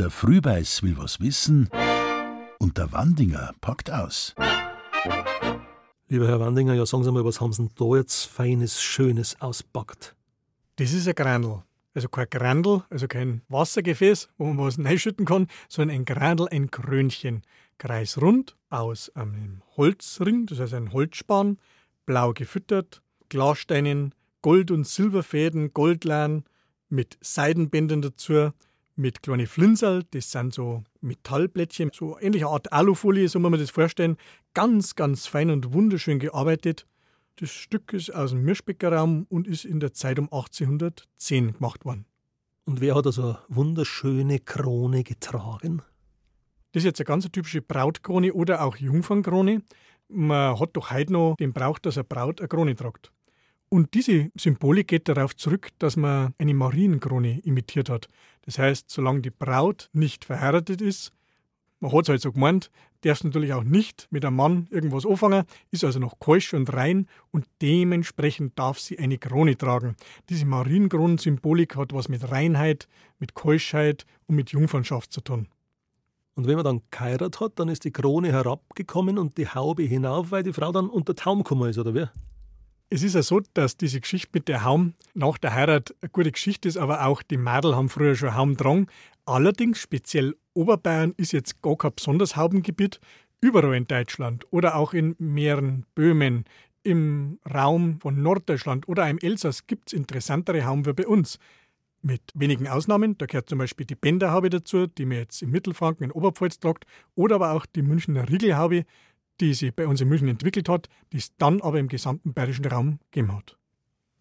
Der Frühbeiß will was wissen und der Wandinger packt aus. Lieber Herr Wandinger, ja sagen Sie mal, was haben Sie denn da jetzt Feines, Schönes auspackt? Das ist ein Grandel. Also kein Grandel, also kein Wassergefäß, wo man was reinschütten kann, sondern ein Grandel, ein Krönchen. Kreisrund aus einem Holzring, das heißt ein Holzspan, blau gefüttert, Glassteinen, Gold- und Silberfäden, Goldlein mit Seidenbändern dazu, mit kleinen Flinsel, das sind so Metallblättchen, so ähnliche Art Alufolie, so muss man das vorstellen. Ganz, ganz fein und wunderschön gearbeitet. Das Stück ist aus dem Mirschbecker und ist in der Zeit um 1810 gemacht worden. Und wer hat also eine wunderschöne Krone getragen? Das ist jetzt eine ganz typische Brautkrone oder auch Jungfernkrone. Man hat doch heute noch den Brauch, dass eine Braut eine Krone tragt. Und diese Symbolik geht darauf zurück, dass man eine Marienkrone imitiert hat. Das heißt, solange die Braut nicht verheiratet ist, man hat es halt so gemeint, darf natürlich auch nicht mit einem Mann irgendwas anfangen, ist also noch keusch und rein und dementsprechend darf sie eine Krone tragen. Diese Marienkronensymbolik hat was mit Reinheit, mit Keuschheit und mit Jungfernschaft zu tun. Und wenn man dann geheiratet hat, dann ist die Krone herabgekommen und die Haube hinauf, weil die Frau dann unter Taum gekommen ist, oder wie? Es ist ja so, dass diese Geschichte mit der Haum nach der Heirat eine gute Geschichte ist, aber auch die Mädel haben früher schon Haum dran. Allerdings, speziell Oberbayern ist jetzt gar kein besonders Haubengebiet. Überall in Deutschland oder auch in mehreren Böhmen, im Raum von Norddeutschland oder im Elsass gibt es interessantere Hauben wie bei uns. Mit wenigen Ausnahmen, da gehört zum Beispiel die Bänderhaube dazu, die man jetzt im Mittelfranken in Oberpfalz tragt, oder aber auch die Münchner Riegelhaube, die sich bei uns in München entwickelt hat, die es dann aber im gesamten bayerischen Raum gegeben hat.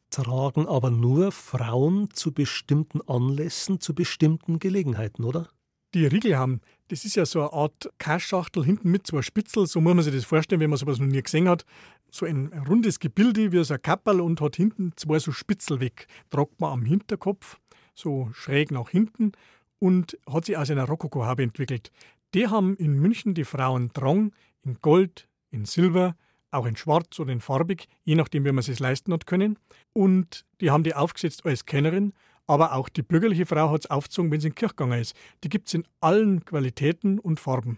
Tragen aber nur Frauen zu bestimmten Anlässen, zu bestimmten Gelegenheiten, oder? Die Riegel haben, das ist ja so eine Art Kaschachtel hinten mit zwei Spitzel, so muss man sich das vorstellen, wenn man sowas noch nie gesehen hat. So ein rundes Gebilde wie so ein Kapperl und hat hinten zwei so Spitzel weg. Tragt man am Hinterkopf, so schräg nach hinten und hat sich aus einer Rokokohabe entwickelt. Die haben in München die Frauen Drang in Gold, in Silber, auch in Schwarz oder in Farbig, je nachdem, wie man es leisten hat können. Und die haben die aufgesetzt als Kennerin, aber auch die bürgerliche Frau hat es aufgezogen, wenn sie in gegangen ist. Die gibt es in allen Qualitäten und Farben.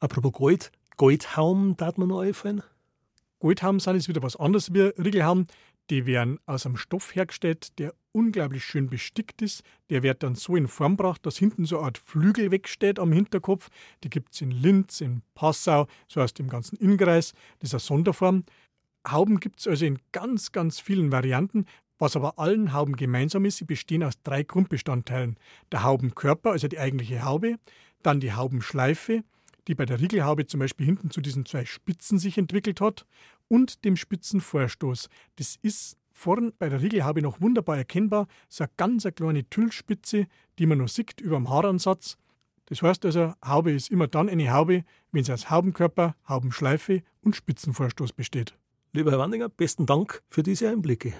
Apropos Gold, Goldhaum, darf man noch einfallen? Goldhaum sind jetzt wieder was anderes wie Riegelhaum. Die werden aus einem Stoff hergestellt, der unglaublich schön bestickt ist. Der wird dann so in Form gebracht, dass hinten so eine Art Flügel wegsteht am Hinterkopf. Die gibt es in Linz, in Passau, so heißt im ganzen Innkreis. Das ist eine Sonderform. Hauben gibt es also in ganz, ganz vielen Varianten. Was aber allen Hauben gemeinsam ist, sie bestehen aus drei Grundbestandteilen. Der Haubenkörper, also die eigentliche Haube, dann die Haubenschleife, die bei der Riegelhaube zum Beispiel hinten zu diesen zwei Spitzen sich entwickelt hat, und dem Spitzenvorstoß. Das ist vorn bei der Riegelhaube noch wunderbar erkennbar, so eine ganz kleine Tüllspitze, die man noch sieht über dem Haaransatz. Das heißt also, Haube ist immer dann eine Haube, wenn sie aus Haubenkörper, Haubenschleife und Spitzenvorstoß besteht. Lieber Herr Wandinger, besten Dank für diese Einblicke.